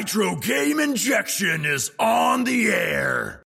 Nitro Game Injection is on the air.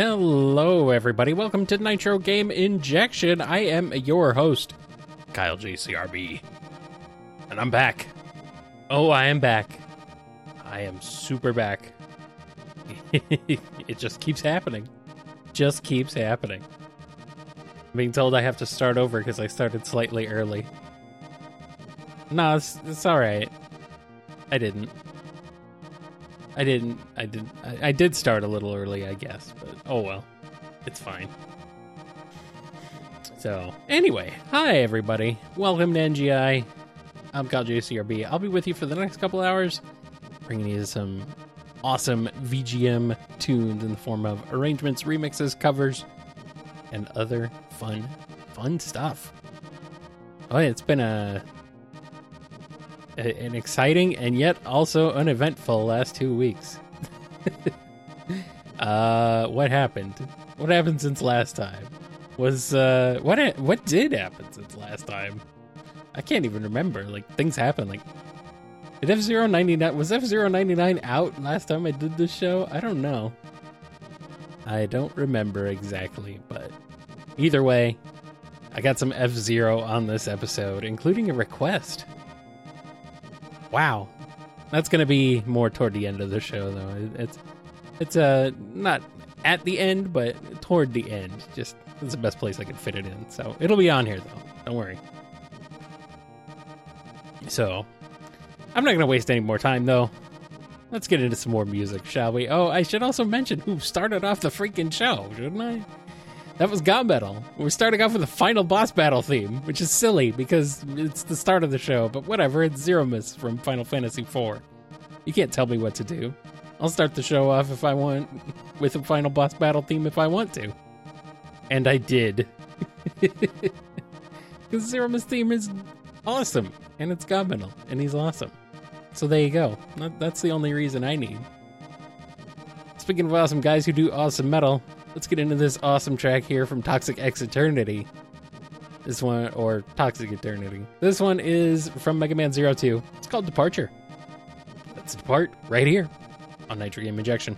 Hello, everybody. Welcome to Nitro Game Injection. I am your host, Kyle JCRB. And I'm back. Oh, I am back. I am super back. it just keeps happening. Just keeps happening. I'm being told I have to start over because I started slightly early. No, it's, it's alright. I didn't. I didn't. I did. I, I did start a little early, I guess, but oh well, it's fine. So anyway, hi everybody. Welcome to NGI. I'm Kyle JCRB. I'll be with you for the next couple hours, bringing you some awesome VGM tunes in the form of arrangements, remixes, covers, and other fun, fun stuff. Oh, it's been a an exciting and yet also uneventful last two weeks. uh, what happened? What happened since last time? was uh what what did happen since last time? I can't even remember. Like things happen. Like did F Zero ninety nine was F Zero ninety nine out last time I did this show? I don't know. I don't remember exactly, but either way, I got some F Zero on this episode, including a request. Wow, that's gonna be more toward the end of the show, though. It's it's uh not at the end, but toward the end. Just it's the best place I could fit it in. So it'll be on here though. Don't worry. So I'm not gonna waste any more time though. Let's get into some more music, shall we? Oh, I should also mention who started off the freaking show, shouldn't I? That was GaMetal. We're starting off with the final boss battle theme, which is silly because it's the start of the show, but whatever, it's Zeromus from Final Fantasy IV. You can't tell me what to do. I'll start the show off if I want with a final boss battle theme if I want to. And I did. Because Zeromus theme is awesome, and it's GaMetal, and he's awesome. So there you go. That's the only reason I need. Speaking of awesome guys who do awesome metal, let's get into this awesome track here from Toxic X Eternity. This one, or Toxic Eternity. This one is from Mega Man Zero Two. It's called Departure. Let's depart right here on Nitro Game Injection.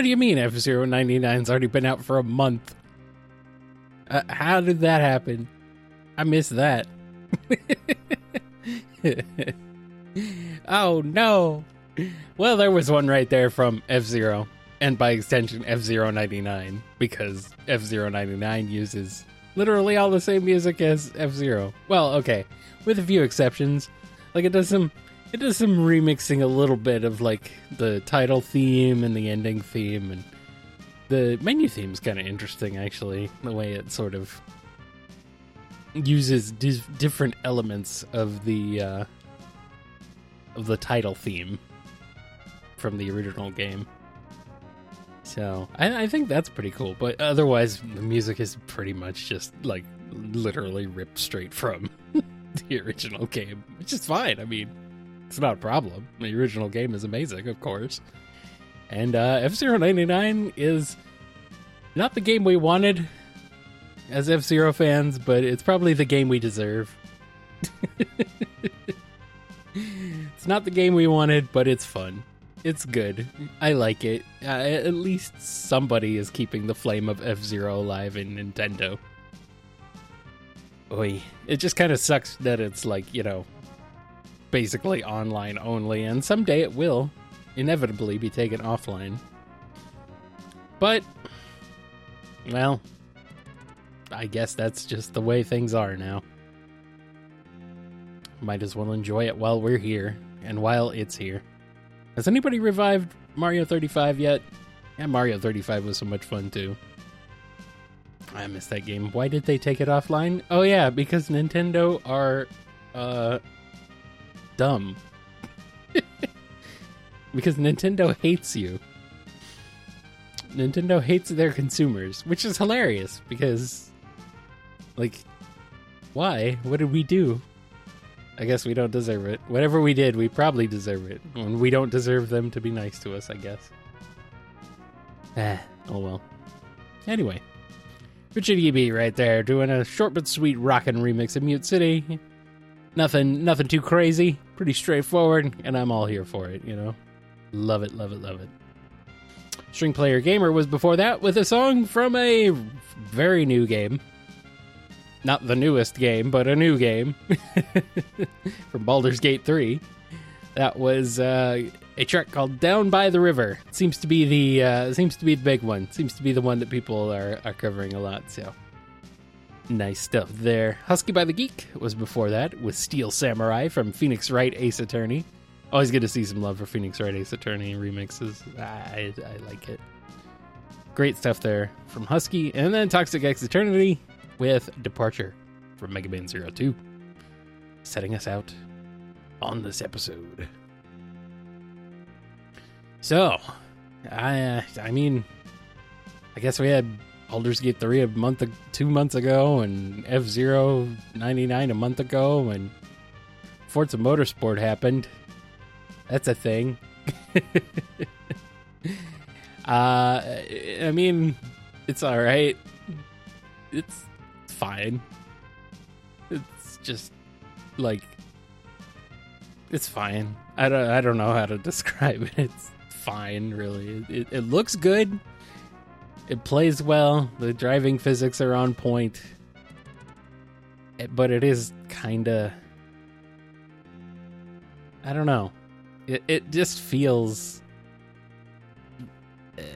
What do you mean F Zero 99's already been out for a month? Uh, how did that happen? I missed that. oh no. Well, there was one right there from F Zero, and by extension, F Zero 99, because F Zero 99 uses literally all the same music as F Zero. Well, okay, with a few exceptions. Like it does some it does some remixing a little bit of like the title theme and the ending theme and the menu theme is kind of interesting actually the way it sort of uses different elements of the uh, of the title theme from the original game. So I, I think that's pretty cool but otherwise the music is pretty much just like literally ripped straight from the original game which is fine i mean it's not a problem. The original game is amazing, of course. And uh, F Zero 99 is not the game we wanted as F Zero fans, but it's probably the game we deserve. it's not the game we wanted, but it's fun. It's good. I like it. Uh, at least somebody is keeping the flame of F Zero alive in Nintendo. Oi. It just kind of sucks that it's like, you know, basically online only, and someday it will inevitably be taken offline. But, well, I guess that's just the way things are now. Might as well enjoy it while we're here, and while it's here. Has anybody revived Mario 35 yet? Yeah, Mario 35 was so much fun too. I missed that game. Why did they take it offline? Oh yeah, because Nintendo are uh dumb. because Nintendo hates you. Nintendo hates their consumers, which is hilarious because, like, why? What did we do? I guess we don't deserve it. Whatever we did, we probably deserve it. And we don't deserve them to be nice to us, I guess. Ah, oh well. Anyway, RichaadEB right there doing a short but sweet rockin' remix of Mute City. Nothing, nothing too crazy. Pretty straightforward, and I'm all here for it. You know, love it, love it, love it. String Player Gamer was before that with a song from a very new game. Not the newest game, but a new game from Baldur's Gate 3. That was uh, a track called "Down by the River." seems to be the uh, seems to be the big one. Seems to be the one that people are, are covering a lot. So Nice stuff there. Husky by the Geek was before that with Steel Samurai from Phoenix Wright Ace Attorney. Always good to see some love for Phoenix Wright Ace Attorney remixes. I, I like it. Great stuff there from Husky. And then Toxic X Eternity with Departure from Mega Man Zero Two, setting us out on this episode. So, I, uh, I mean, I guess we had Baldur's Gate 3 a month, two months ago, and F Zero 99 a month ago, and Forza Motorsport happened. That's a thing. uh, I mean, it's all right. It's fine. It's just like it's fine. I don't I don't know how to describe it. It's fine, really. It, it looks good. It plays well. The driving physics are on point. It, but it is kind of I don't know. It it just feels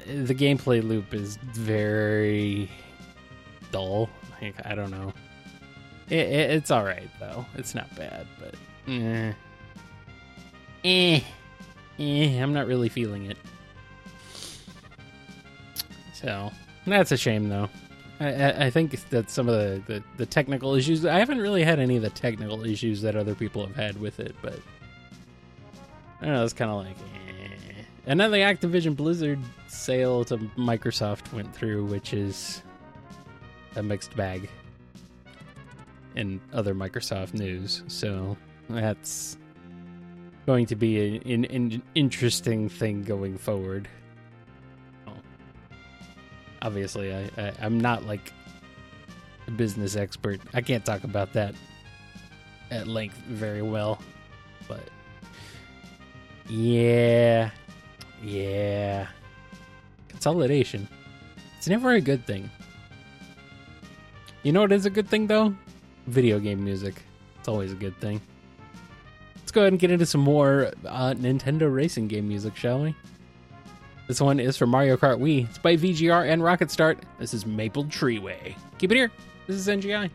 the gameplay loop is very dull. Like, I don't know. It, it, it's all right though. It's not bad, but eh. eh, eh. I'm not really feeling it. So that's a shame, though. I, I think that some of the, the, the, technical issues. I haven't really had any of the technical issues that other people have had with it, but I don't know. It's kind of like. Eh. And then the Activision Blizzard sale to Microsoft went through, which is a mixed bag in other Microsoft news. So that's going to be an, an interesting thing going forward obviously I, I i'm not like a business expert i can't talk about that at length very well but yeah yeah consolidation. It's never a good thing. You know what is a good thing though? Video game music. It's always a good thing. Let's go ahead and get into some more uh, Nintendo racing game music, shall we? This one is from Mario Kart Wii. It's by VGR and Rocket Start. This is Maple Treeway. Keep it here. This is NGI.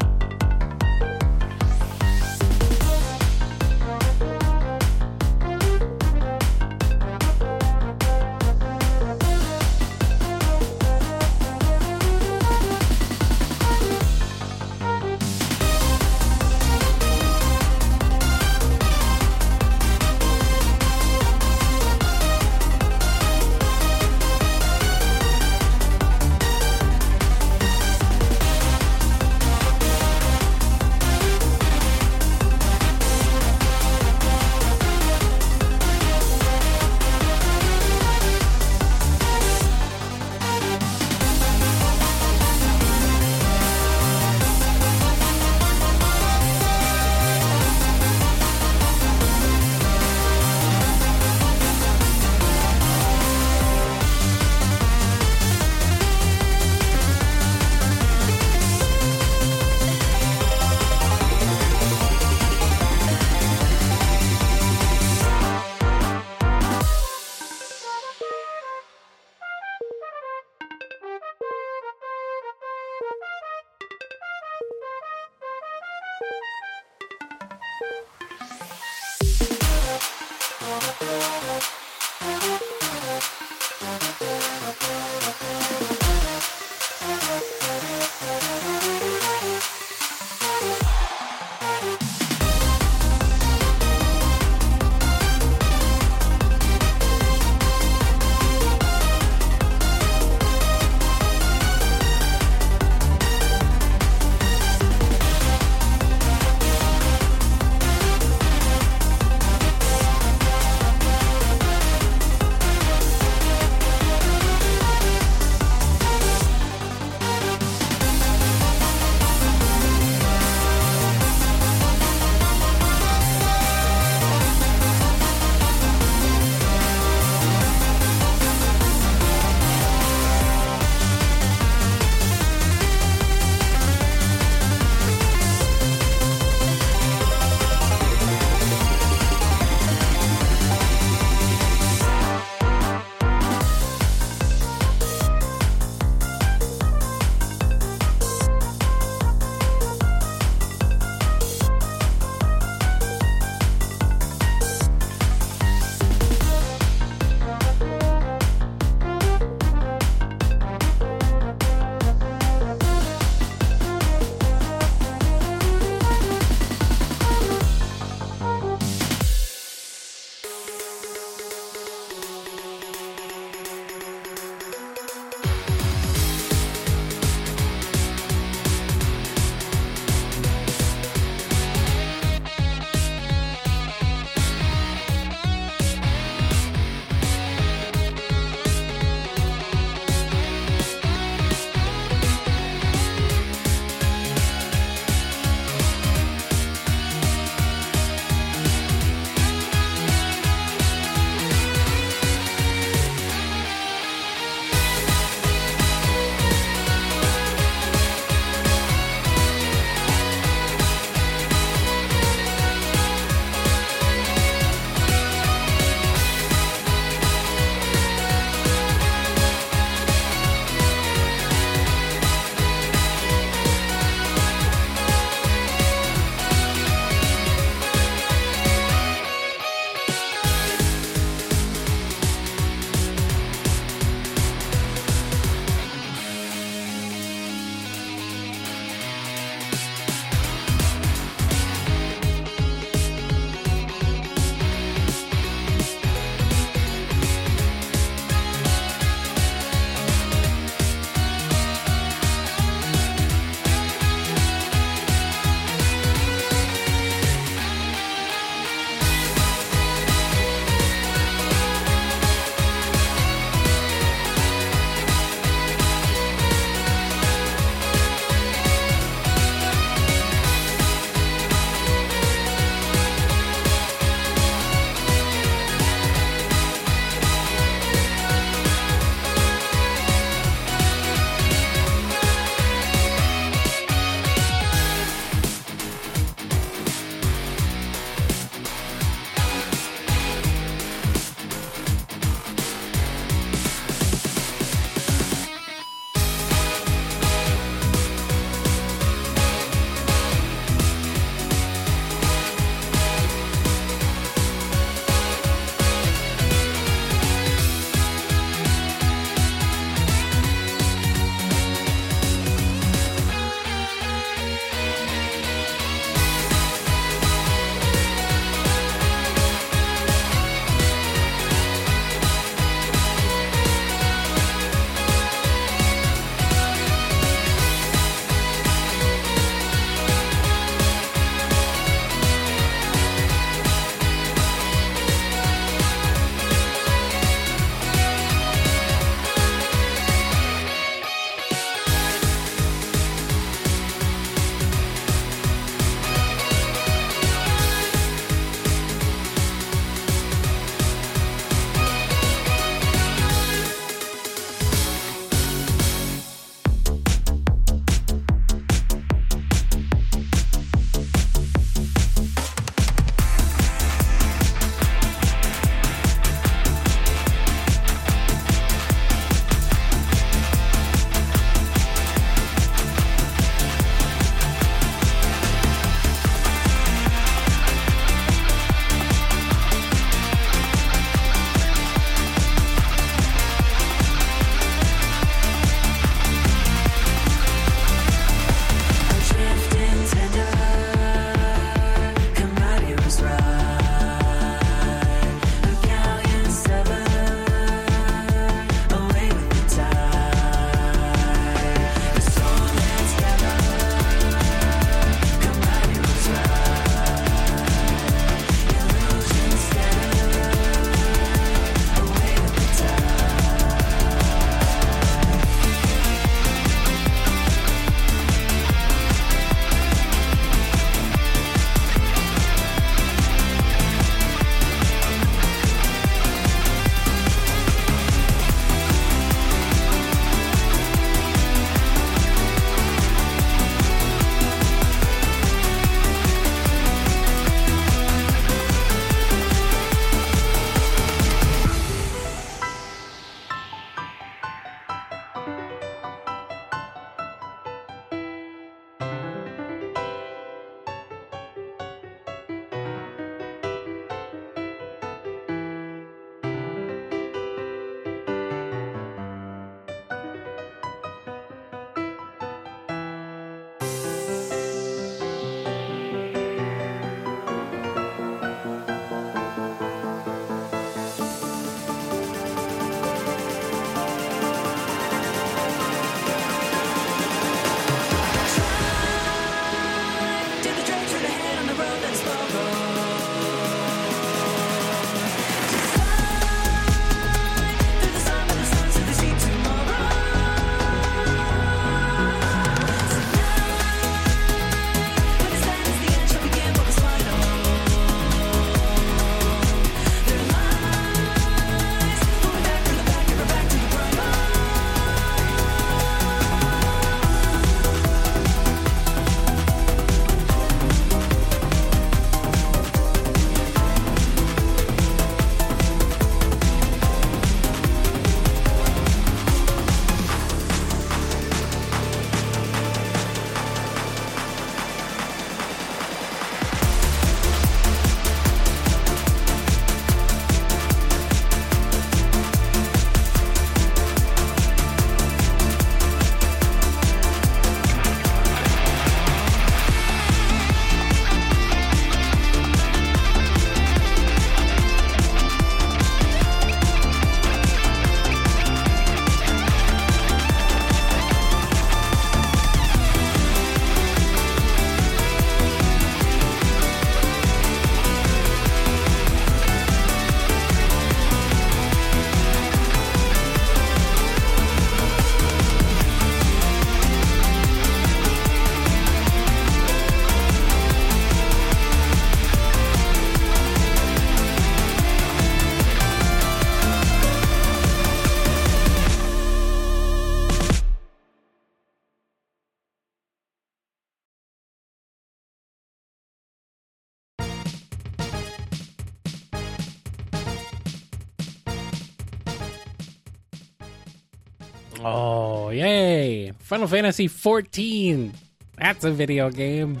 Oh, yay! Final Fantasy 14. That's a video game.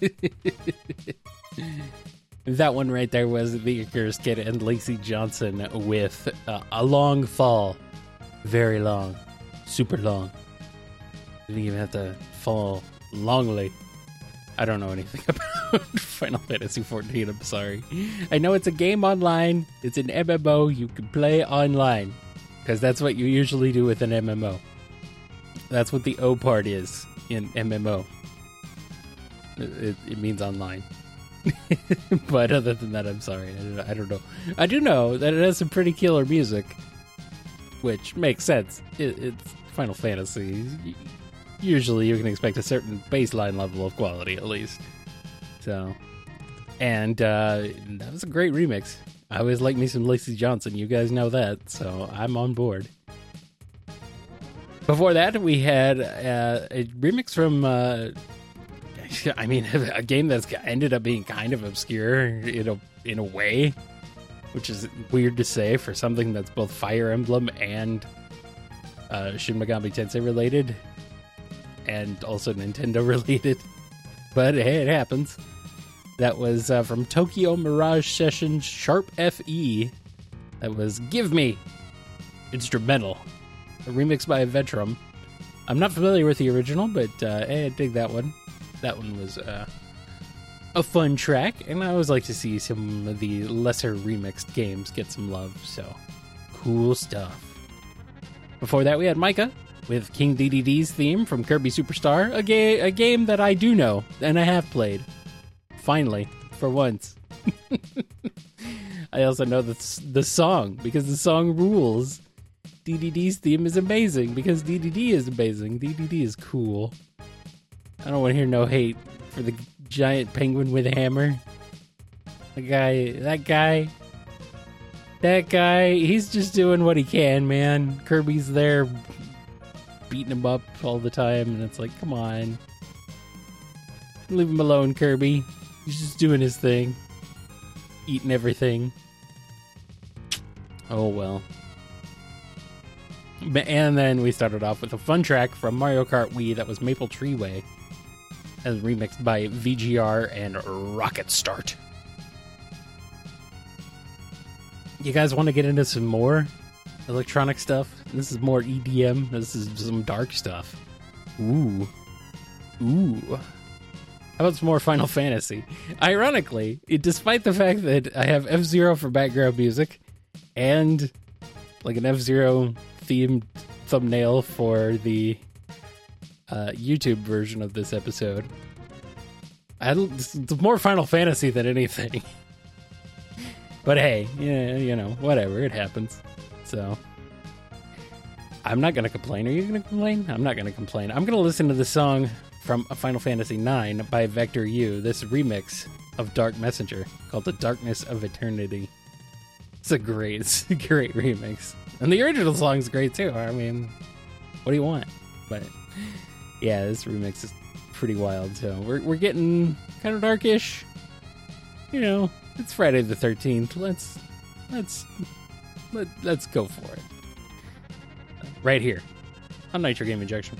that one right there was the Icarus Kid and Lacey Johnson with uh, a long fall. Very long. Super long. Didn't even have to fall longly. I don't know anything about Final Fantasy 14. I'm sorry. I know it's a game online. It's an MMO you can play online because that's what you usually do with an MMO. That's what the O part is in MMO. It, it means online. but other than that, I'm sorry. I don't, know. I do know that it has some pretty killer music, which makes sense. It, it's Final Fantasy. Usually, you can expect a certain baseline level of quality, at least. So, and uh, that was a great remix. I always like me some Lacey Johnson. You guys know that, so I'm on board. Before that, we had uh, a remix from, uh, I mean, a game that's ended up being kind of obscure in a in a way, which is weird to say for something that's both Fire Emblem and uh, Shin Megami Tensei related, and also Nintendo related. But hey, it happens. That was uh, from Tokyo Mirage Sessions Sharp FE. That was Give Me Instrumental, a remix by Vetrum. I'm not familiar with the original, but uh, hey, I dig that one. That one was uh, a fun track, and I always like to see some of the lesser remixed games get some love, so cool stuff. Before that, we had Micah with King Dedede's theme from Kirby Superstar, a, ga- a game that I do know and I have played. Finally, for once. I also know the, the song because the song rules. Dedede's theme is amazing because Dedede is amazing. Dedede is cool. I don't want to hear no hate for the giant penguin with a hammer. The guy, that guy, that guy, he's just doing what he can, man. Kirby's there beating him up all the time, and it's like, come on. Leave him alone, Kirby. He's just doing his thing, eating everything. Oh well. And then we started off with a fun track from Mario Kart Wii that was Maple Tree Way, as remixed by VGR and Rocket Start. You guys want to get into some more electronic stuff? This is more EDM. This is some dark stuff. Ooh. Ooh. How about some more Final Fantasy? Ironically, despite the fact that I have F Zero for background music and like an F Zero themed thumbnail for the uh, YouTube version of this episode, I, it's more Final Fantasy than anything. but hey, yeah, you know, whatever, it happens. So I'm not gonna complain. Are you gonna complain? I'm not gonna complain. I'm gonna listen to the song from Final Fantasy IX by Vector U, this remix of Dark Messenger called The Darkness of Eternity. It's a great, it's a great remix. And the original song's great too. I mean, what do you want? But yeah, this remix is pretty wild. So we're, we're getting kind of darkish. You know, it's Friday the 13th. Let's, let's, let, let's go for it. Right here on Nitro Game Injection.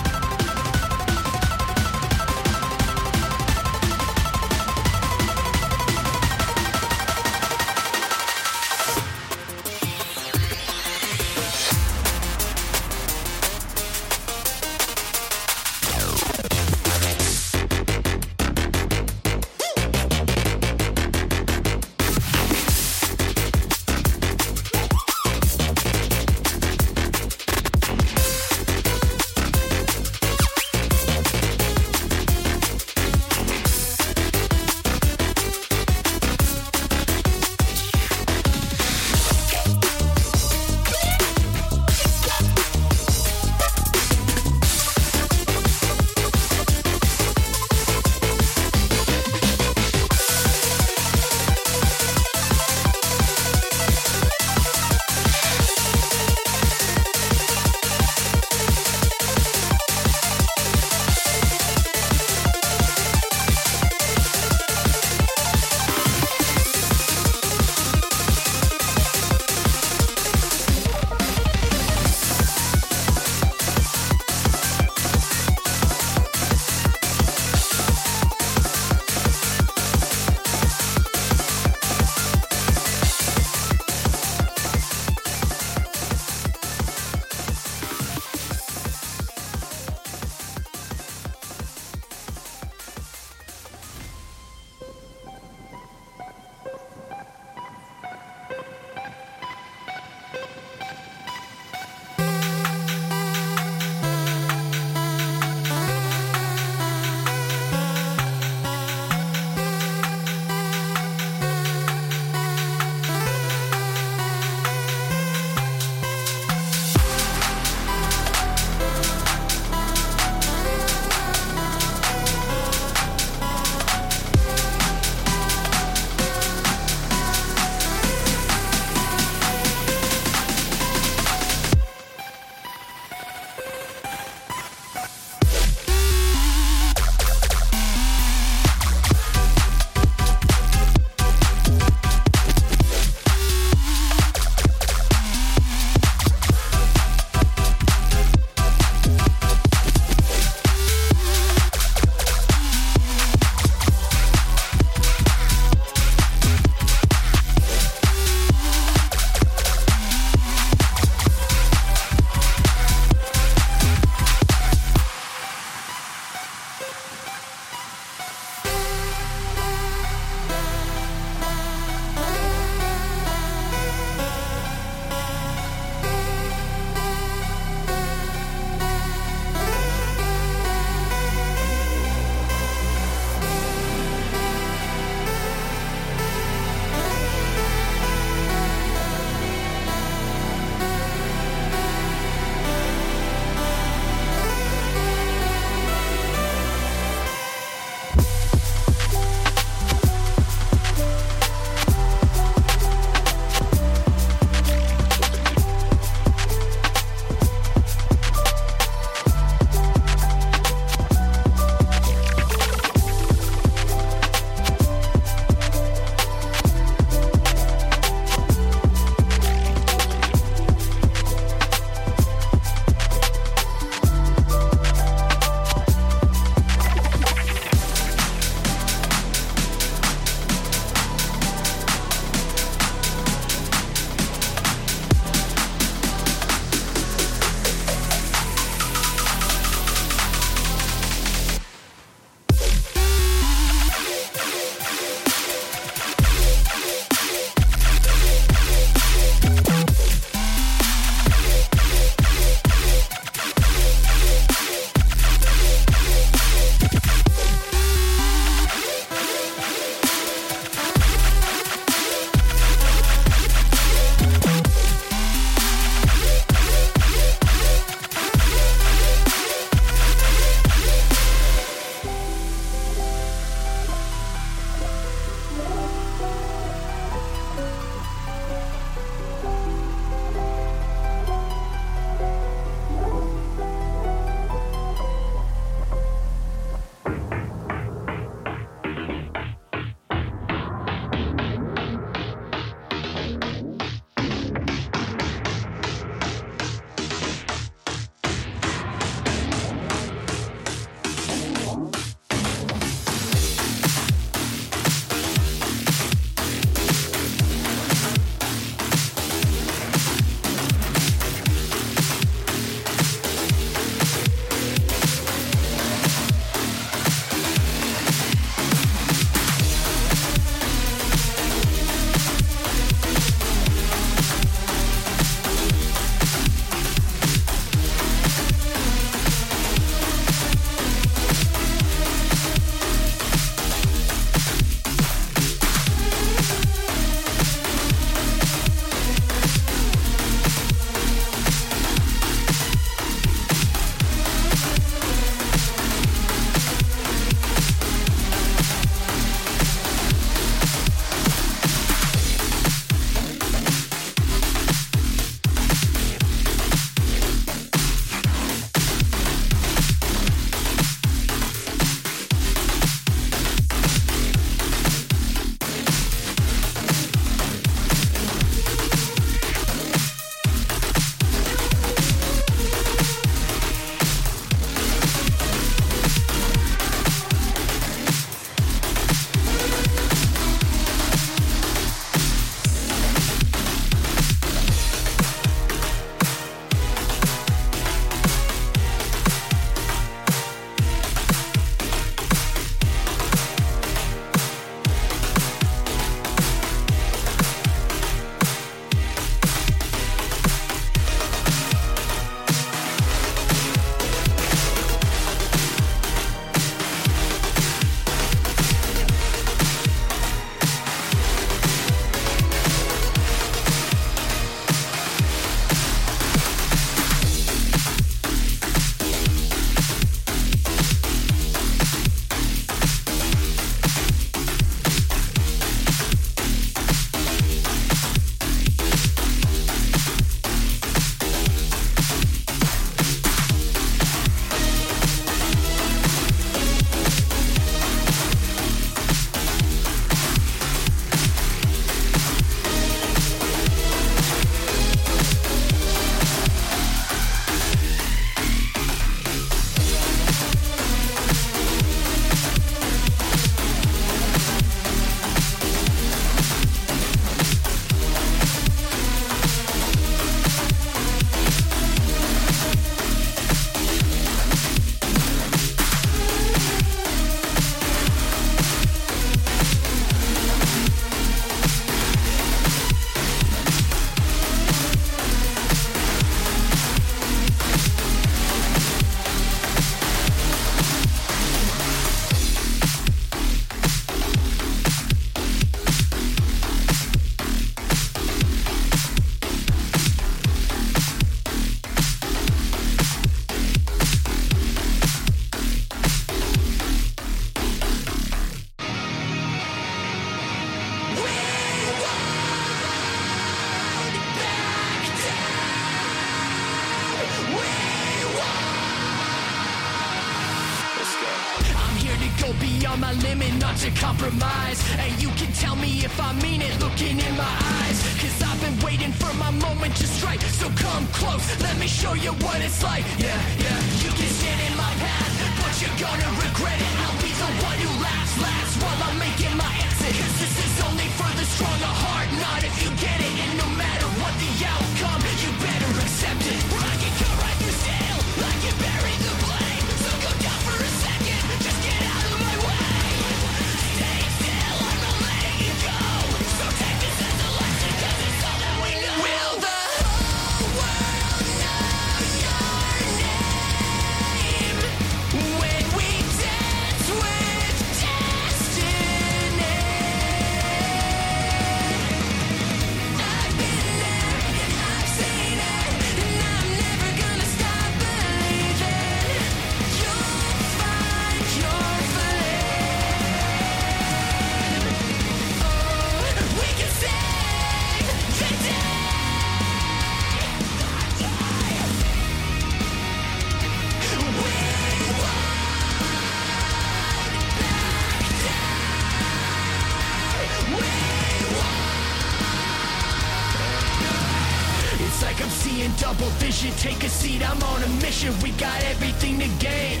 Mission. We got everything to gain.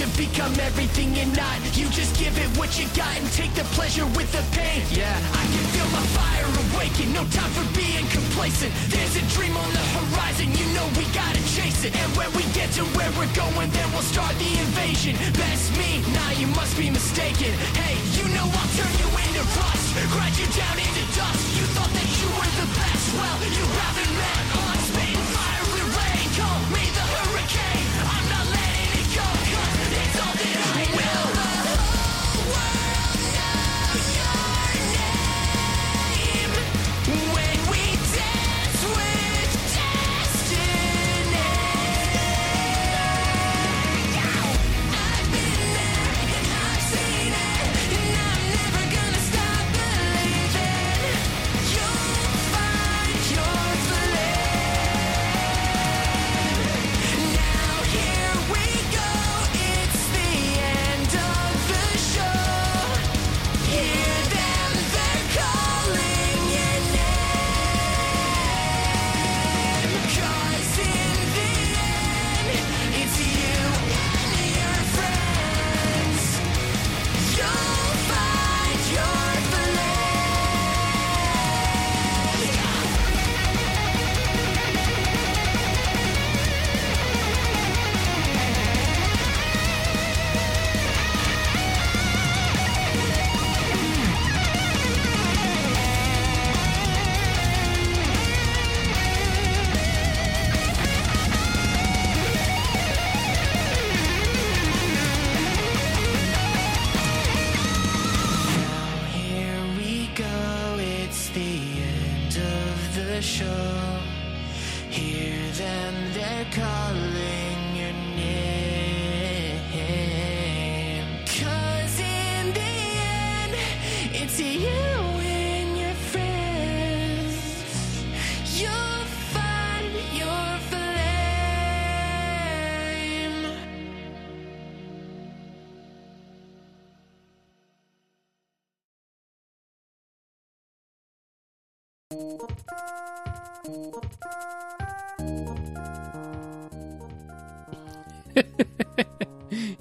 To become everything you're not. You just give it what you got and take the pleasure with the pain. Yeah, I can feel my fire awaken. No time for being complacent. There's a dream on the horizon. You know we gotta chase it. And when we get to where we're going, then we'll start the invasion. Best me, nah, you must be mistaken. Hey, you know I'll turn you into rust. Grind you down into dust. You thought that you were the best. Well, you haven't met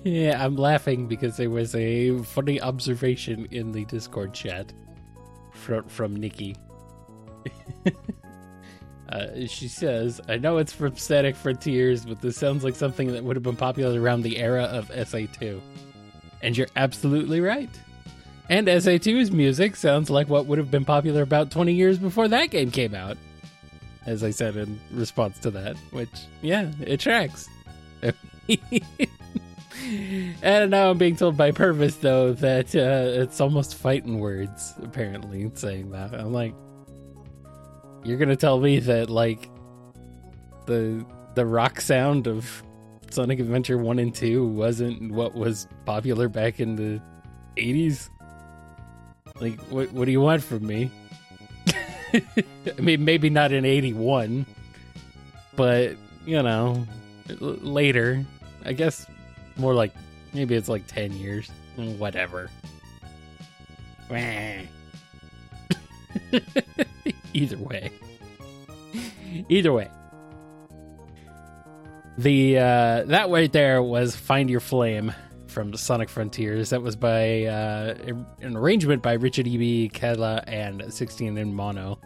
Yeah, I'm laughing because there was a funny observation in the Discord chat from from Nikki. uh, she says, "I know it's from Sonic Frontiers, but this sounds like something that would have been popular around the era of SA2." And you're absolutely right. And SA2's music sounds like what would have been popular about 20 years before that game came out. As I said in response to that, which yeah, it tracks. And now I'm being told by Purvis though that uh, it's almost fighting words. Apparently, saying that I'm like, you're gonna tell me that like the the rock sound of Sonic Adventure One and Two wasn't what was popular back in the '80s? Like, what what do you want from me? I mean, maybe not in '81, but you know, later. I guess more like Maybe it's like 10 years. Whatever. Either way. Either way. The uh that right there was Find Your Flame from Sonic Frontiers. That was by uh an arrangement by RichaadEB Kedla and 16 in mono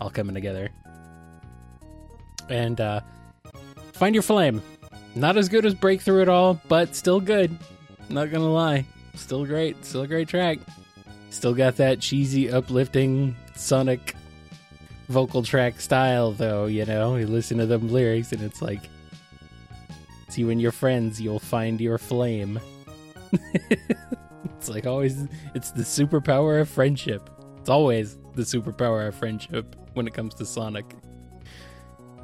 all coming together. And uh Find Your Flame. Not as good as Breakthrough at all, but still good. Not gonna lie. Still great. Still a great track. Still got that cheesy, uplifting Sonic vocal track style, though, you know? You listen to them lyrics and it's like, it's you and your friends, you'll find your flame. it's like always, it's the superpower of friendship. It's always the superpower of friendship when it comes to Sonic.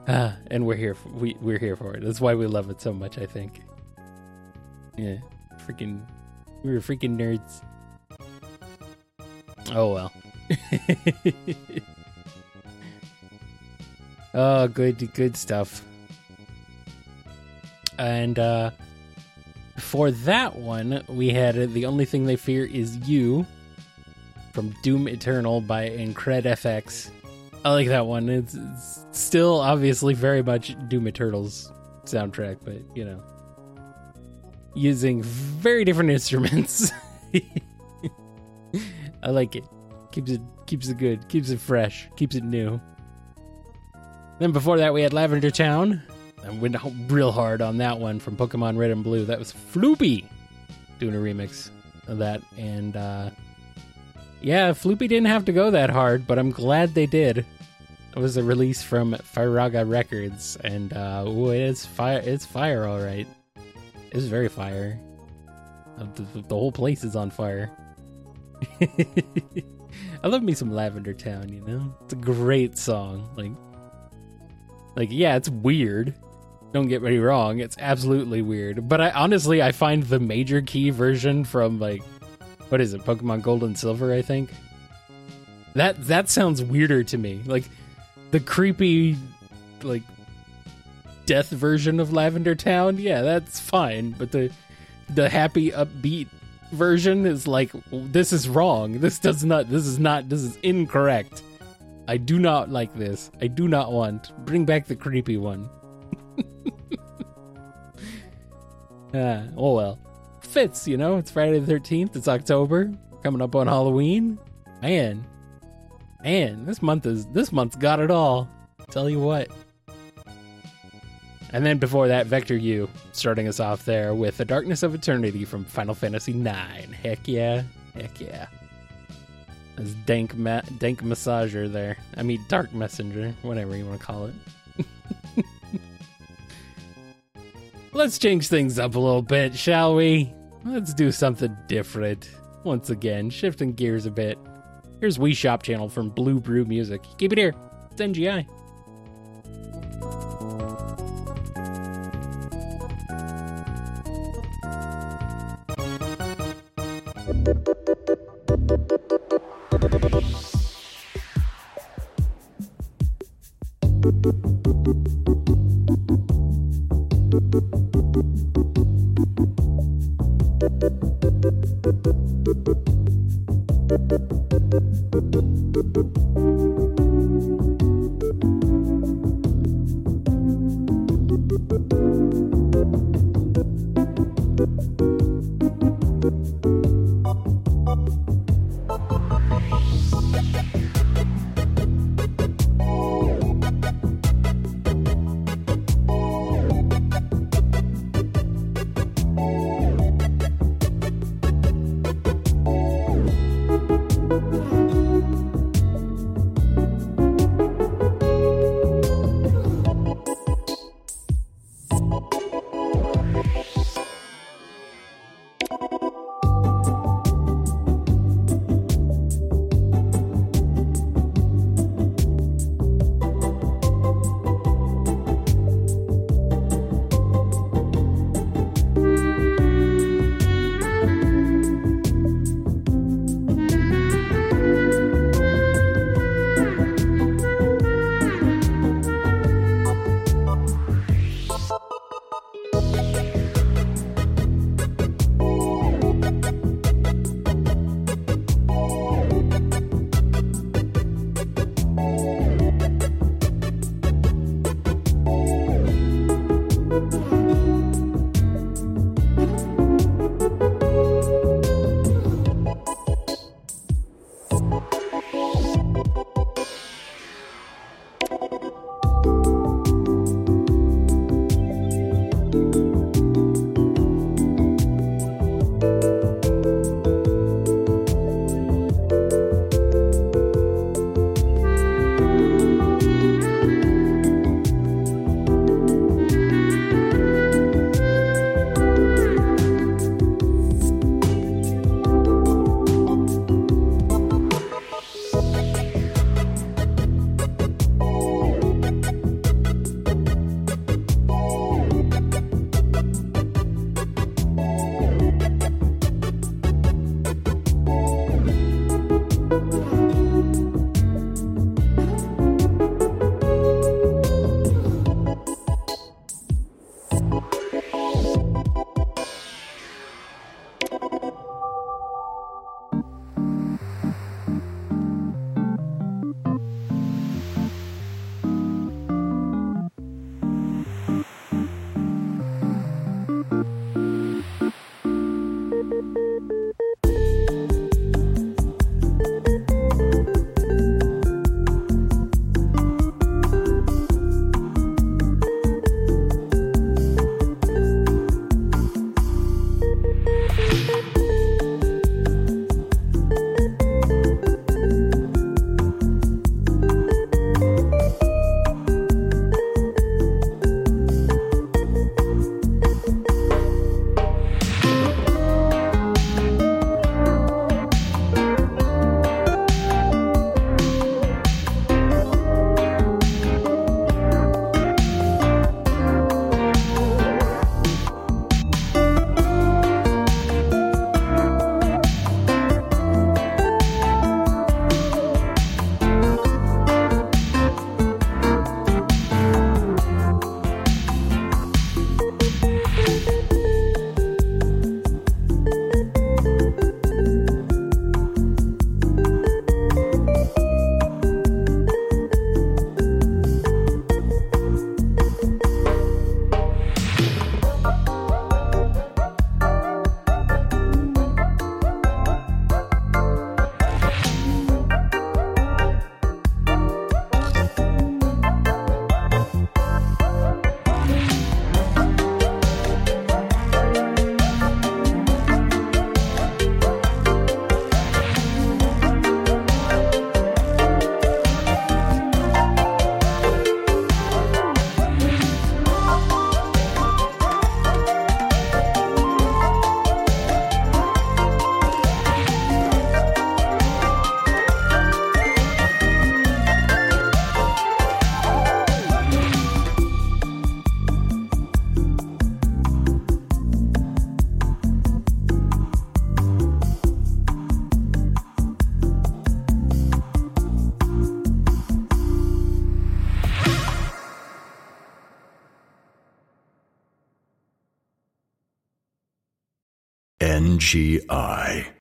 Ah, and we're here. For, we we're here for it. That's why we love it so much. I think. Yeah, freaking, we were freaking nerds. Oh well. oh, good, good stuff. And uh for that one, we had the only thing they fear is you from Doom Eternal by Incred FX. I like that one. It's, it's still obviously very much Doom Eternal's soundtrack, but you know, using very different instruments. I like it. Keeps it keeps it good. Keeps it fresh. Keeps it new. Then before that, we had Lavender Town. I went real hard on that one from Pokemon Red and Blue. That was Floopy doing a remix of that, and uh, yeah, Floopy didn't have to go that hard, but I'm glad they did. It was a release from Firaga Records, and uh, ooh, it is fire. It's fire, all right. It's very fire. Uh, The, the whole place is on fire. I love me some Lavender Town. You know, it's a great song. Like, like yeah, it's weird. Don't get me wrong; it's absolutely weird. But I honestly, I find the major key version from like, what is it, Pokemon Gold and Silver? I think that that sounds weirder to me. Like the creepy, like death version of Lavender Town. Yeah, that's fine. But the the happy upbeat version is like this is wrong. This does not. This is not. This is incorrect. I do not like this. I do not want. Bring back the creepy one. Ah, oh well. Fits, you know. It's Friday the 13th. It's October. Coming up on Halloween. Man. Man, this month is this month's got it all. Tell you what. And then before that, Vector U, starting us off there with The Darkness of Eternity from Final Fantasy IX. Heck yeah. Heck yeah. That's dank, ma- dank massager there. I mean, dark messenger, whatever you want to call it. Let's change things up a little bit, shall we? Let's do something different. Once again, shifting gears a bit. Here's Wii Shop Channel from Blue Brew Music. Keep it here. It's NGI. NGI.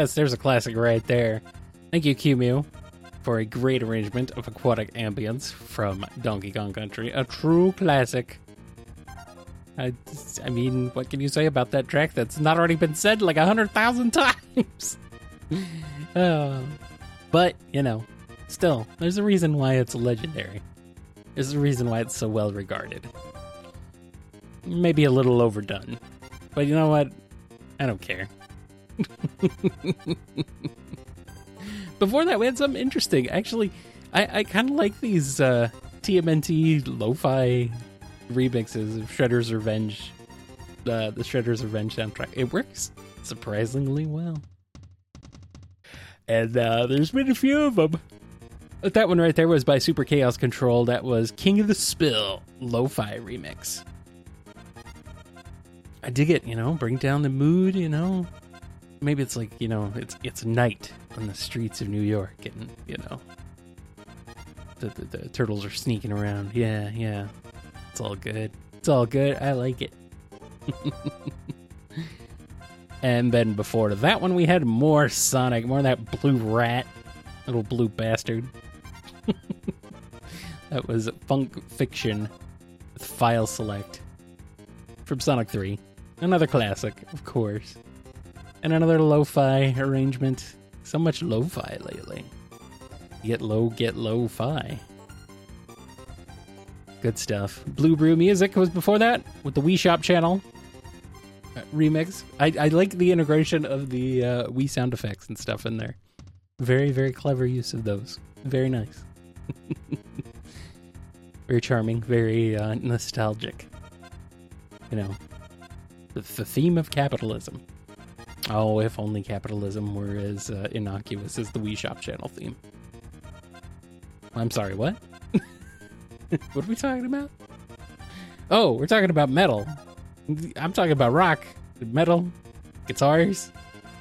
Yes, there's a classic right there. Thank you, QMU, for a great arrangement of aquatic ambience from Donkey Kong Country. A true classic. I, I mean, what can you say about that track that's not already been said like a hundred thousand times? uh, but, you know, still, there's a reason why it's legendary. There's a reason why it's so well regarded. Maybe a little overdone. But you know what? I don't care. Before that, we had something interesting. Actually, I, I kind of like these uh, TMNT lo-fi remixes of Shredder's Revenge, uh, the Shredder's Revenge soundtrack. It works surprisingly well, and uh, there's been a few of them. But that one right there was by Super Chaos Control. That was King of the Spill lo-fi remix. I dig it, you know, bring down the mood, you know, maybe it's like you know it's it's night on the streets of New York, and you know the, the, the turtles are sneaking around. Yeah, yeah, it's all good. It's all good. I like it. and then before that one, we had more Sonic, more of that blue rat, little blue bastard. that was Funk Fiction with File Select from Sonic 3. Another classic, of course and another lo-fi arrangement. So much lo-fi lately. Get low, get lo-fi. Good stuff. Blue Brew Music was before that with the Wii Shop channel uh, remix. I, I like the integration of the uh, Wii sound effects and stuff in there. Very, very clever use of those. Very nice. very charming, very uh, nostalgic. You know, the, the theme of capitalism. Oh, if only capitalism were as uh, innocuous as the Wii Shop channel theme. I'm sorry, what? what are we talking about? Oh, we're talking about metal. I'm talking about rock, metal, guitars.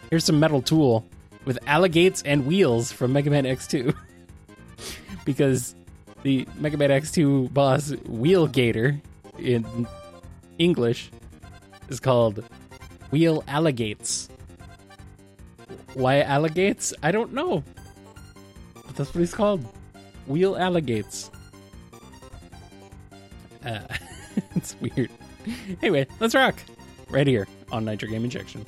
Here's some metal tool with alligates and wheels from Mega Man X2. because the Mega Man X2 boss Wheel Gator in English is called Wheel Alligates. Why alligates? I don't know. But that's what he's called. Wheel alligates. Uh, it's weird. Anyway, let's rock. Right here on Nitro Game Injection.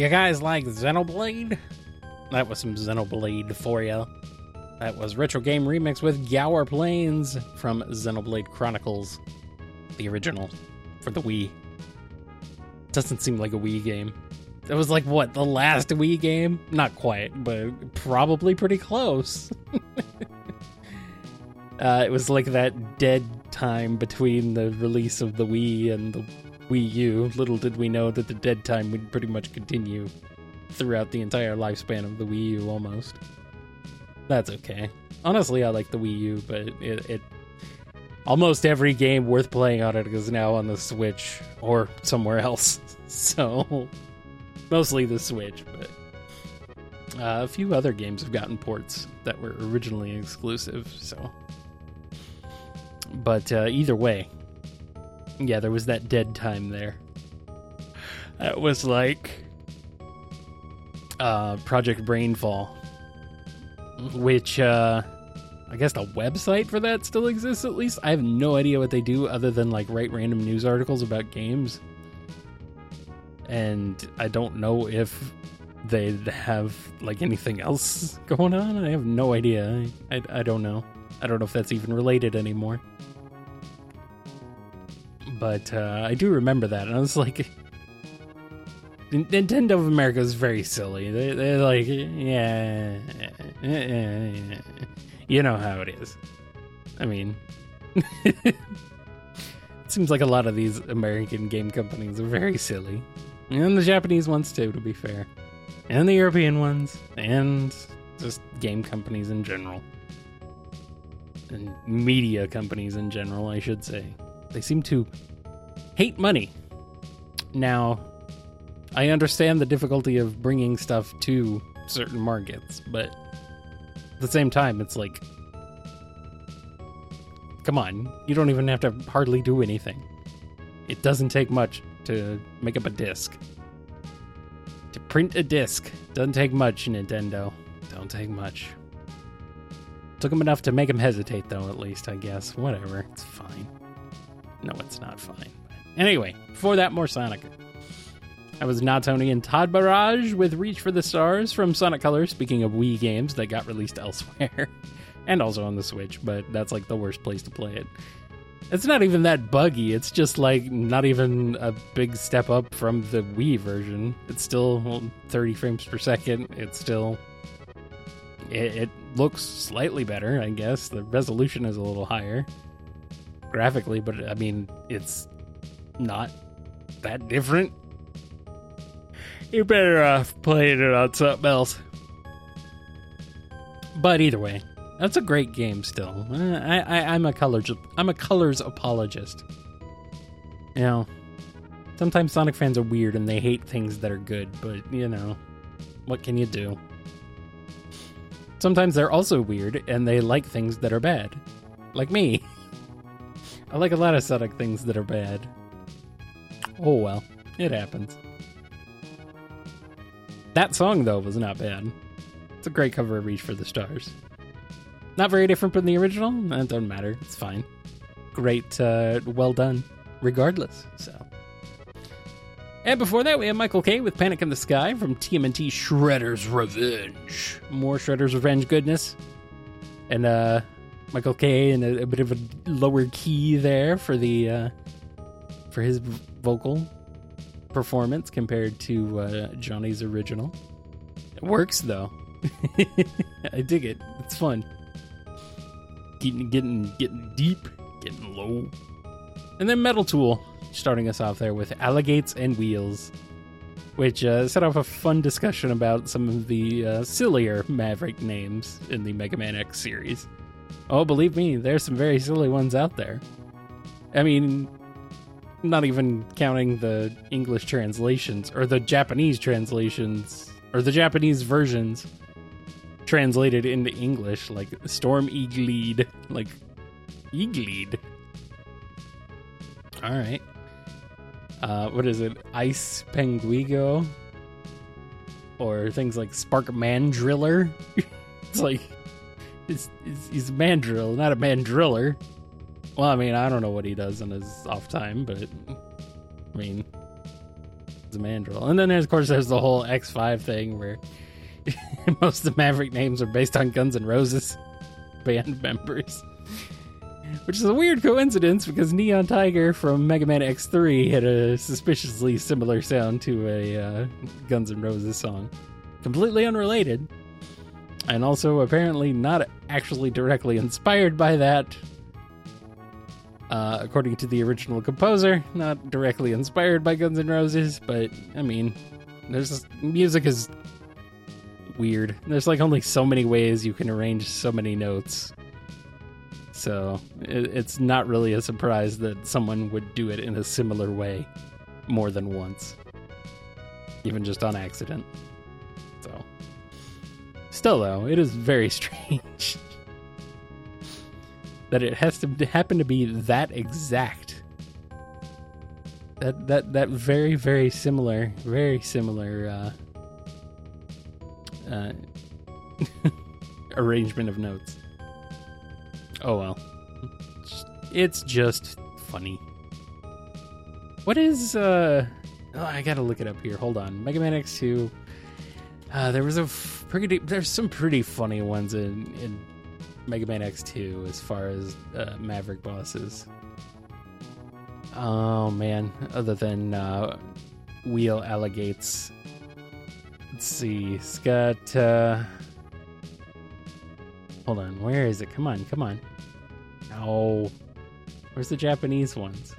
You guys like Xenoblade? That was some Xenoblade for you. That was Retro Game Remix with Gaur Plains from Xenoblade Chronicles, the original for the Wii. Doesn't seem like a Wii game. It was like what the last Wii game? Not quite, but probably pretty close. uh, it was like that dead time between the release of the Wii and the Wii U. Little did we know that the dead time would pretty much continue throughout the entire lifespan of the Wii U almost. That's okay. Honestly, I like the Wii U, but it, it almost every game worth playing on it is now on the Switch or somewhere else. So mostly the Switch, but uh, a few other games have gotten ports that were originally exclusive. So, but uh, either way, yeah, there was that dead time there. That was like uh, Project Rainfall, which uh, I guess the website for that still exists. At least I have no idea what they do other than like write random news articles about games, and I don't know if they have like anything else going on. I have no idea. I, I, I don't know. I don't know if that's even related anymore. But uh, I do remember that, and I was like, Nintendo of America is very silly. They, they're like, yeah, you know how it is. I mean, it seems like a lot of these American game companies are very silly, and the Japanese ones too, to be fair, and the European ones, and just game companies in general, and media companies in general, I should say. They seem to hate money. Now, I understand the difficulty of bringing stuff to certain markets, but at the same time, it's like, come on, you don't even have to hardly do anything. It doesn't take much to make up a disc. To print a disc doesn't take much, Nintendo. Don't take much. Took them enough to make them hesitate, though, at least, I guess. Whatever, it's fine. No, it's not fine. Anyway, before that, more Sonic. I was not Tony and Todd Barrage with Reach for the Stars from Sonic Colors. Speaking of Wii games that got released elsewhere and also on the Switch, but that's like the worst place to play it. It's not even that buggy. It's just like not even a big step up from the Wii version. It's still 30 frames per second. It's still. It, it looks slightly better, I guess. The resolution is a little higher graphically, but I mean, it's not that different. You're better uh, off playing it on something else. But either way, that's a great game. Still, I, I I'm a colors I'm a colors apologist. You know, sometimes Sonic fans are weird and they hate things that are good, but you know, what can you do? Sometimes they're also weird and they like things that are bad, like me. I like a lot of Sonic things that are bad. Oh well, it happens. That song, though, was not bad. It's a great cover of Reach for the Stars. Not very different from the original. That doesn't matter. It's fine. Great, uh, well done, regardless. So. And before that, we have Michael K with Panic in the Sky from TMNT Shredder's Revenge. More Shredder's Revenge goodness. And, uh, Michael K in a, a bit of a lower key there for the, uh, for his vocal performance compared to uh, Johnny's original. It works though. I dig it. It's fun. Getting getting getting deep, getting low. And then Metal Tool starting us off there with Alligates and Wheels, which uh, set off a fun discussion about some of the uh, sillier Maverick names in the Mega Man X series. Oh, believe me, there's some very silly ones out there. I mean, not even counting the English translations or the Japanese translations or the Japanese versions translated into English, like Storm Eagleed, like Eagleed. All right. Uh, what is it? Ice Penguigo? Or things like Spark Mandriller? it's like, it's, it's, he's a mandrill, not a mandriller. Well, I mean, I don't know what he does in his off time, but I mean, it's a Mandrill. And then, of course, there's the whole X5 thing where most of the Maverick names are based on Guns N' Roses band members. Which is a weird coincidence because Neon Tiger from Mega Man X3 had a suspiciously similar sound to a uh, Guns N' Roses song. Completely unrelated. And also apparently not actually directly inspired by that. Uh, according to the original composer, not directly inspired by Guns N' Roses, but I mean, there's music is weird. There's like only so many ways you can arrange so many notes. So it, it's not really a surprise that someone would do it in a similar way more than once, even just on accident. So, still though, it is very strange that it has to happen to be that exact. That that that very very similar, very similar uh, uh, arrangement of notes. Oh well. It's just funny. What is uh oh, I gotta look it up here. Hold on. Mega Man X2. Uh, there was a pretty there's some pretty funny ones in, in Mega Man X2 as far as uh, Maverick bosses. Oh man, other than uh, Wheel Alligates. Let's see. It's got uh Hold on, where is it? Come on, come on. Oh, Where's the Japanese ones?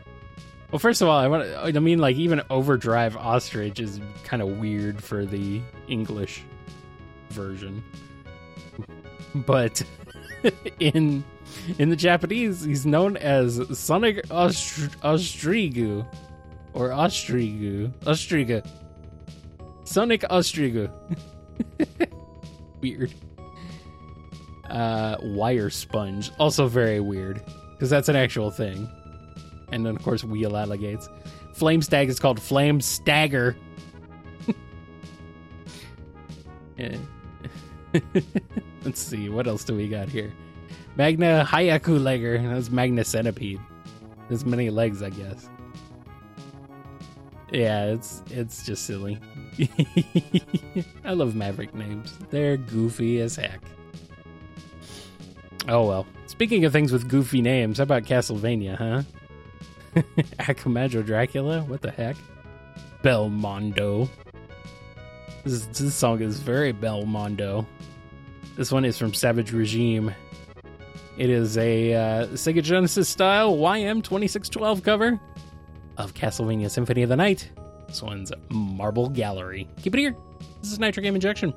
Well, first of all, I want to, I mean, like, even Overdrive Ostrich is kind of weird for the English version. But in in the Japanese, he's known as Sonic Ostr- Ostrigu or Ostrigu. Ostriga. Sonic Ostrigu. weird uh, wire sponge. Also very weird because that's an actual thing. And then of course wheel alligates. Flame stag is called flame stagger. Let's see what else do we got here. Magna Hyakulegger. That's Magna centipede. There's many legs, I guess. Yeah, it's it's just silly. I love Maverick names. They're goofy as heck. Oh well. Speaking of things with goofy names, how about Castlevania, huh? Akumajo Dracula? What the heck? Belmondo. This, this song is very Belmondo. This one is from Savaged Regime. It is a uh, Sega Genesis style YM2612 cover of Castlevania Symphony of the Night. This one's Marble Gallery. Keep it here. This is Nitro Game Injection.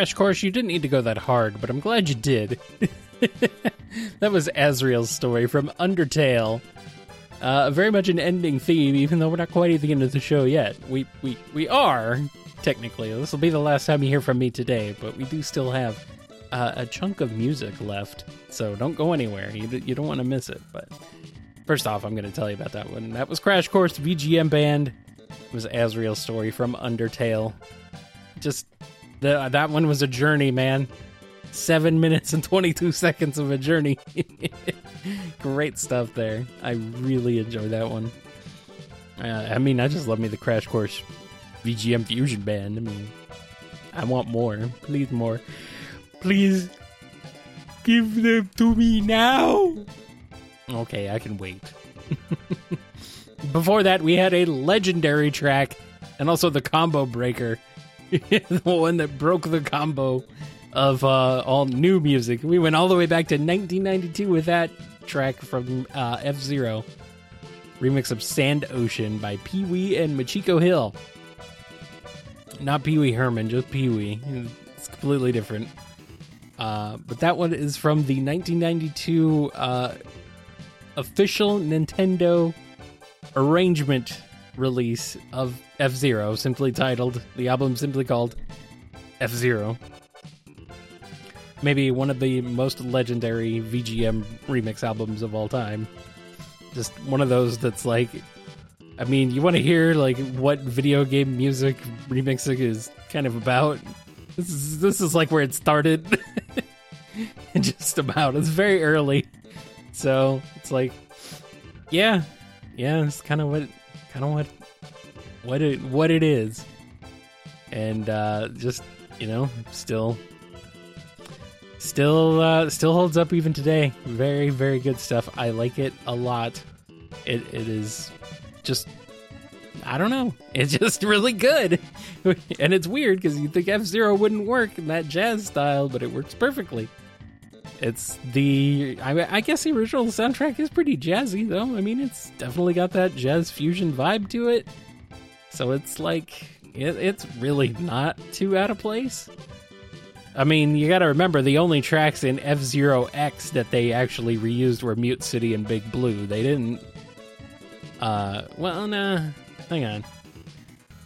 Crash Course, you didn't need to go that hard, but I'm glad you did. that was Asriel's story from Undertale. Uh, very much an ending theme, even though we're not quite at the end of the show yet. We we we are technically. This will be the last time you hear from me today, but we do still have uh, a chunk of music left, so don't go anywhere. You you don't want to miss it. But first off, I'm going to tell you about that one. That was Crash Course VGM Band. It was Asriel's story from Undertale. Just the, that one was a journey, man. Seven minutes and 22 seconds of a journey. Great stuff there. I really enjoyed that one. Uh, I mean, I just love me the Crash Course VGM Fusion Band. I mean, I want more. Please, more. Please give them to me now. Okay, I can wait. Before that, we had a legendary track and also the combo breaker the one that broke the combo of uh, all new music. We went all the way back to 1992 with that track from uh, F Zero, remix of Sand Ocean by Pee Wee and Machiko Hill. Not Pee Wee Herman, just Pee Wee. It's completely different. Uh, but that one is from the 1992 uh, official Nintendo arrangement release of F Zero, simply titled, the album simply called F Zero. Maybe one of the most legendary VGM remix albums of all time. Just one of those that's like, I mean, you want to hear like what video game music remixing is kind of about. This is this is like where it started. Just about. It's very early, so it's like, yeah, yeah, it's kind of what kind of what what it what it is, and uh, just you know, still still uh, still holds up even today. Very very good stuff. I like it a lot. It it is just I don't know. It's just really good, and it's weird because you think F Zero wouldn't work in that jazz style, but it works perfectly. It's the I, I, guess the original soundtrack is pretty jazzy though. I mean, it's definitely got that jazz fusion vibe to it. So it's like it, it's really not too out of place. I mean, you got to remember the only tracks in F Zero X that they actually reused were Mute City and Big Blue. They didn't. Uh, well, nah. Hang on.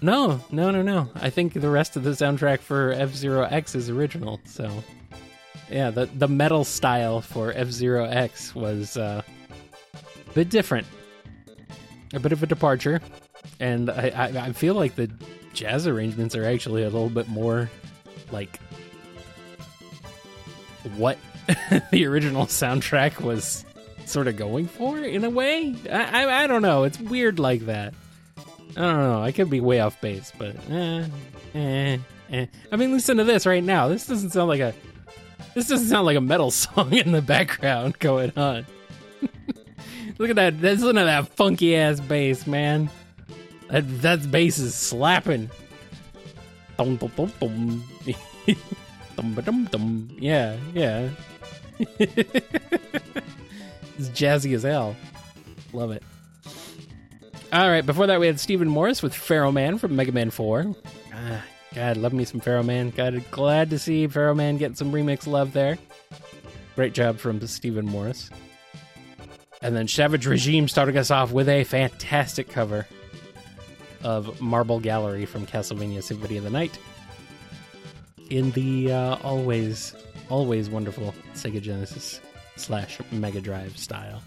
No, no, no, no. I think the rest of the soundtrack for F Zero X is original. So yeah, the the metal style for F Zero X was uh, a bit different, a bit of a departure, and I, I, I feel like the jazz arrangements are actually a little bit more like what the original soundtrack was sort of going for in a way. I, I, I don't know. It's weird like that. I don't know. I could be way off base, but eh, eh, eh. I mean, listen to this right now. This doesn't sound like a this doesn't sound like a metal song in the background going on. Look at that. Listen to that funky ass bass, man. That that bass is slapping. Dum dum dum dum. dum dum dum. Yeah, yeah. it's jazzy as hell. Love it. All right, before that we had Stephen Morris with Pharaoh Man from Mega Man 4. Ah, God, love me some Pharaoh Man. God, glad to see Pharaoh Man getting some remix love there. Great job from Stephen Morris. And then Savaged Regime starting us off with a fantastic cover of Marble Gallery from Castlevania Symphony of the Night in the uh, always, always wonderful Sega Genesis slash Mega Drive style.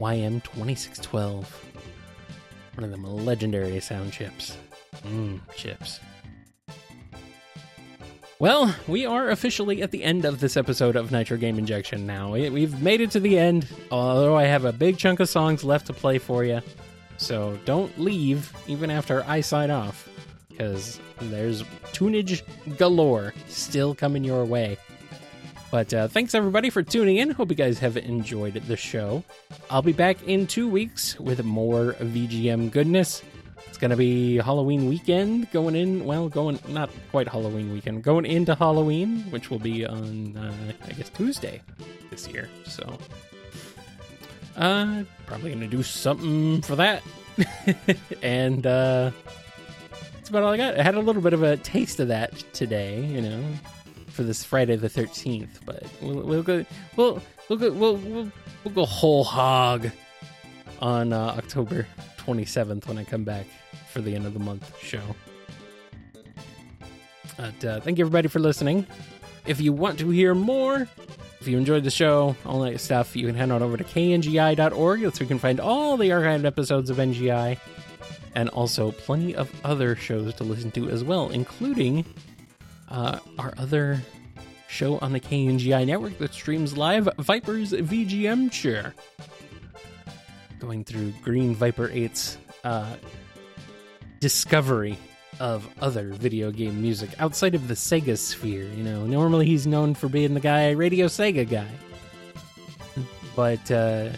YM2612. One of them legendary sound chips. Mmm, chips. Well, we are officially at the end of this episode of Nitro Game Injection now. We've made it to the end, although I have a big chunk of songs left to play for you. So don't leave even after I sign off, because there's tunage galore still coming your way. But uh, thanks everybody for tuning in. Hope you guys have enjoyed the show. I'll be back in two weeks with more VGM goodness. It's going to be Halloween weekend going in. Well, going not quite Halloween weekend, going into Halloween, which will be on uh, I guess Tuesday this year. So, Uh, probably gonna do something for that. and uh, that's about all I got. I had a little bit of a taste of that today, you know, for this Friday the thirteenth. But we'll, we'll go, we'll we'll go, we'll, we'll we'll go whole hog on uh, October twenty seventh when I come back for the end of the month show. But uh, thank you everybody for listening. If you want to hear more, if you enjoyed the show, all that stuff, you can head on over to kngi.org. That's where you can find all the archived episodes of NGI and also plenty of other shows to listen to as well, including uh, our other show on the KNGI network that streams live, Viper's VGM Chair. Going through Green Viper 8's uh, discovery of other video game music outside of the Sega sphere. You know, normally he's known for being the guy, Radio Sega guy. But uh,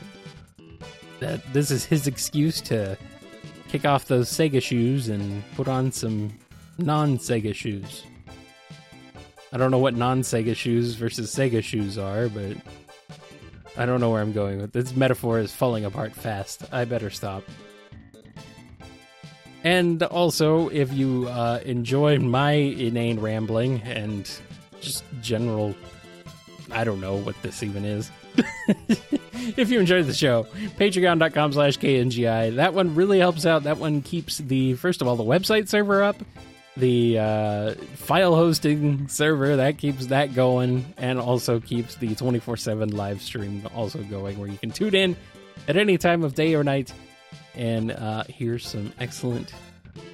that this is his excuse to kick off those Sega shoes and put on some non Sega shoes. I don't know what non Sega shoes versus Sega shoes are, but I don't know where I'm going with this. Metaphor is falling apart fast. I better stop. And also, if you uh, enjoy my inane rambling and just general, I don't know what this even is. if you enjoyed the show, patreon.com slash KNGI. That one really helps out. That one keeps the, first of all, the website server up, the uh, file hosting server, that keeps that going, and also keeps the 24 7 live stream also going, where you can tune in at any time of day or night and uh, here's some excellent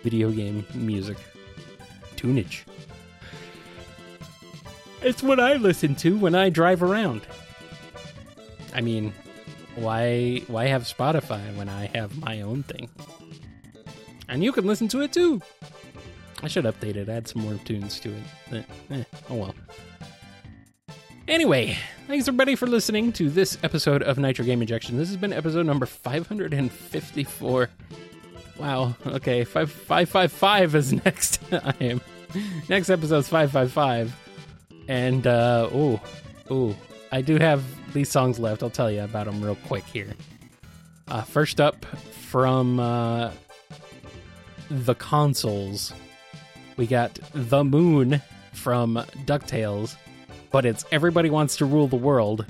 video game music tunage. It's what I listen to when I drive around. I mean, why why have Spotify when I have my own thing? And you can listen to it too. I should update it, add some more tunes to it. Eh, eh, oh well. Anyway, thanks everybody for listening to this episode of Nitro Game Injection. This has been episode number 554. Wow, okay, 555 is next time. Next episode's 555. And, uh, ooh, ooh, I do have these songs left. I'll tell you about them real quick here. Uh, first up from uh, the consoles, we got The Moon from DuckTales but it's Everybody Wants to Rule the World.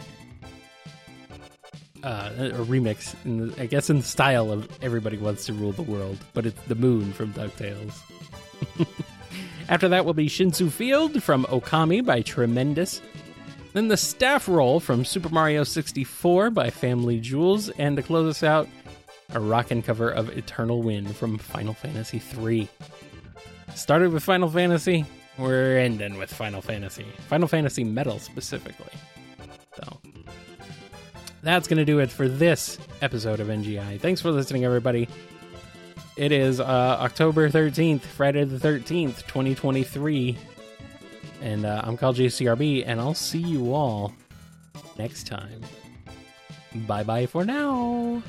Uh, a remix, in the, I guess, in the style of Everybody Wants to Rule the World, but it's the moon from DuckTales. After that will be Shinshu Field from Okami by Tremendous. Then the staff roll from Super Mario 64 by Family Jewels. And to close us out, a rockin' cover of Eternal Wind from Final Fantasy III. Started with Final Fantasy, we're ending with Final Fantasy. Final Fantasy Metal specifically. So that's going to do it for this episode of NGI. Thanks for listening, everybody. It is uh, October 13th, Friday the 13th, 2023. And uh, I'm called JCRB, and I'll see you all next time. Bye bye for now.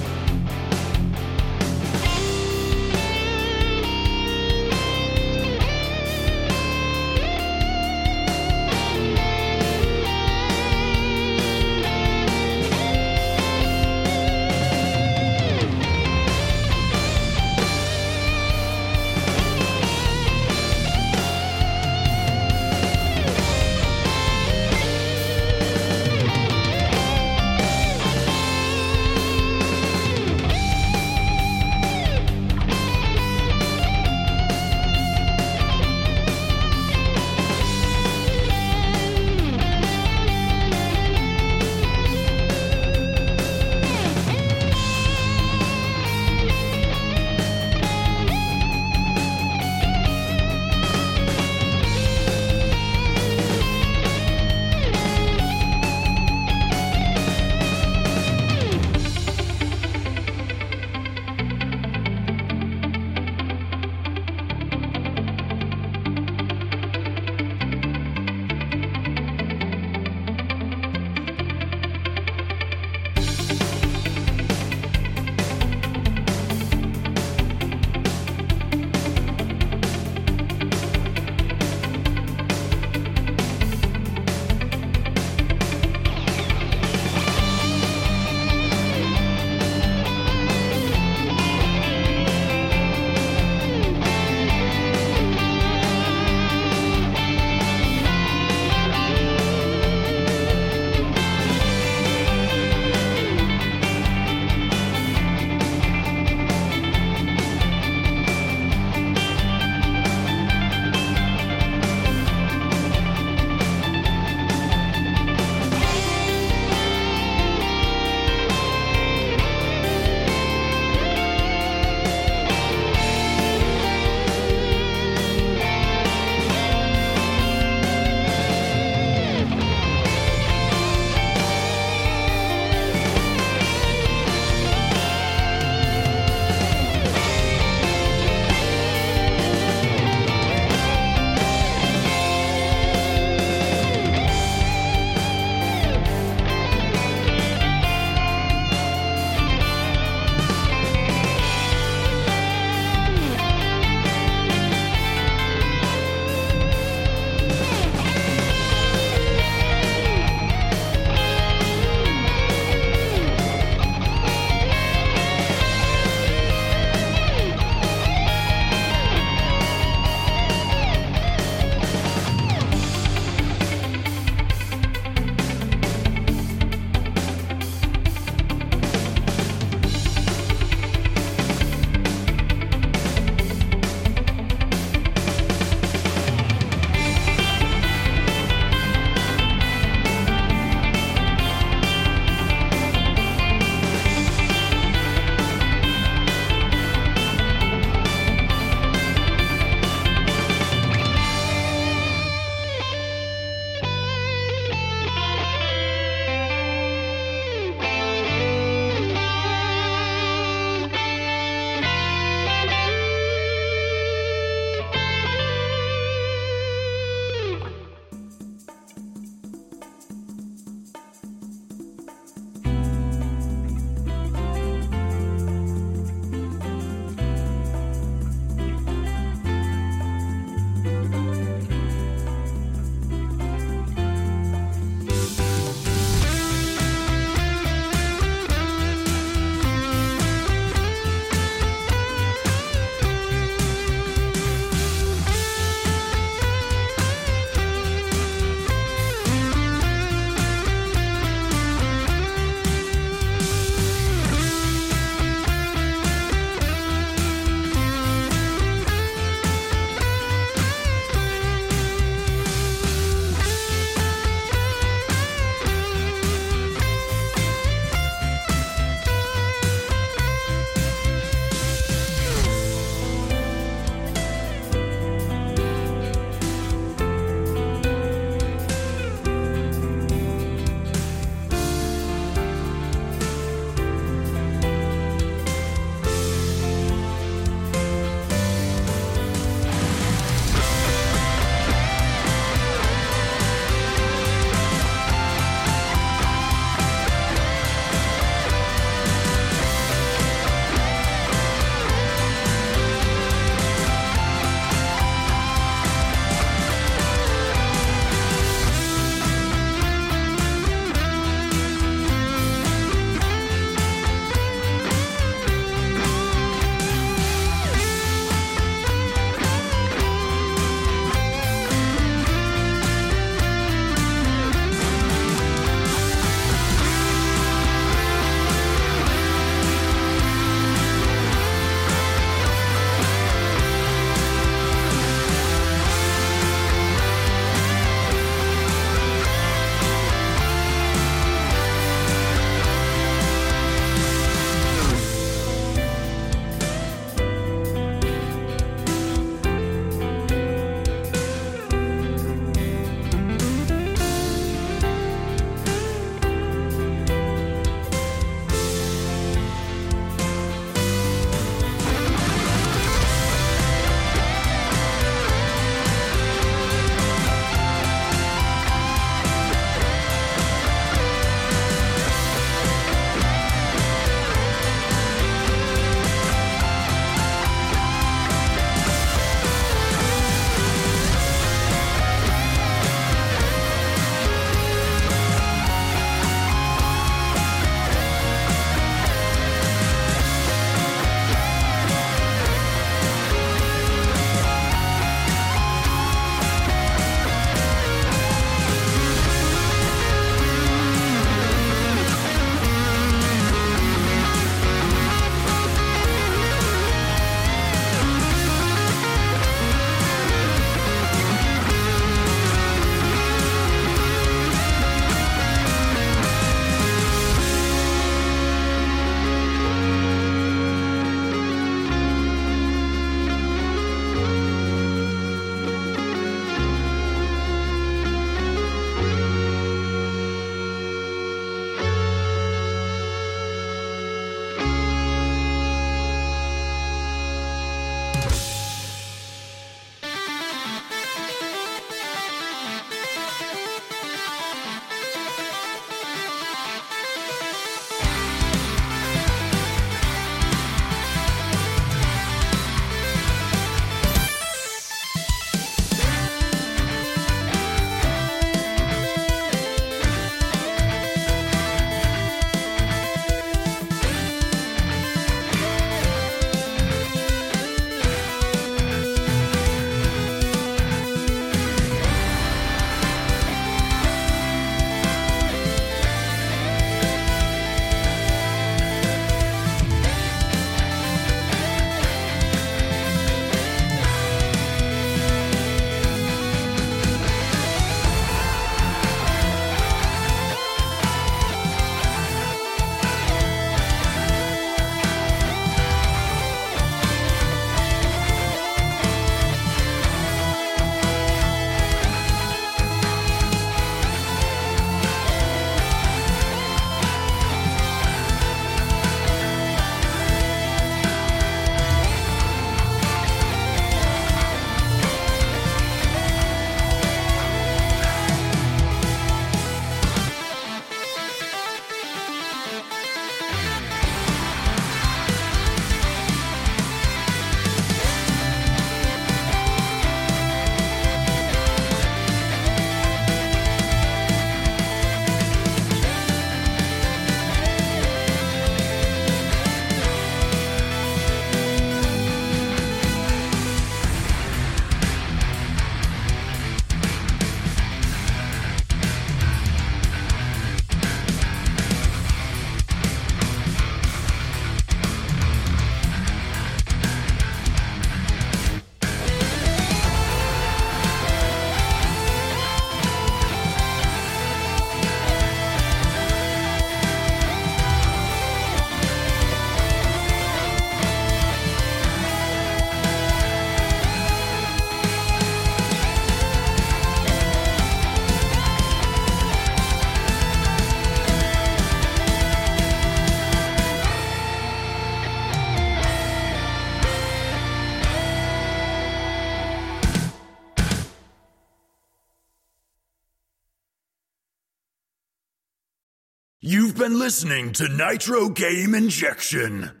Been listening to Nitro Game Injection.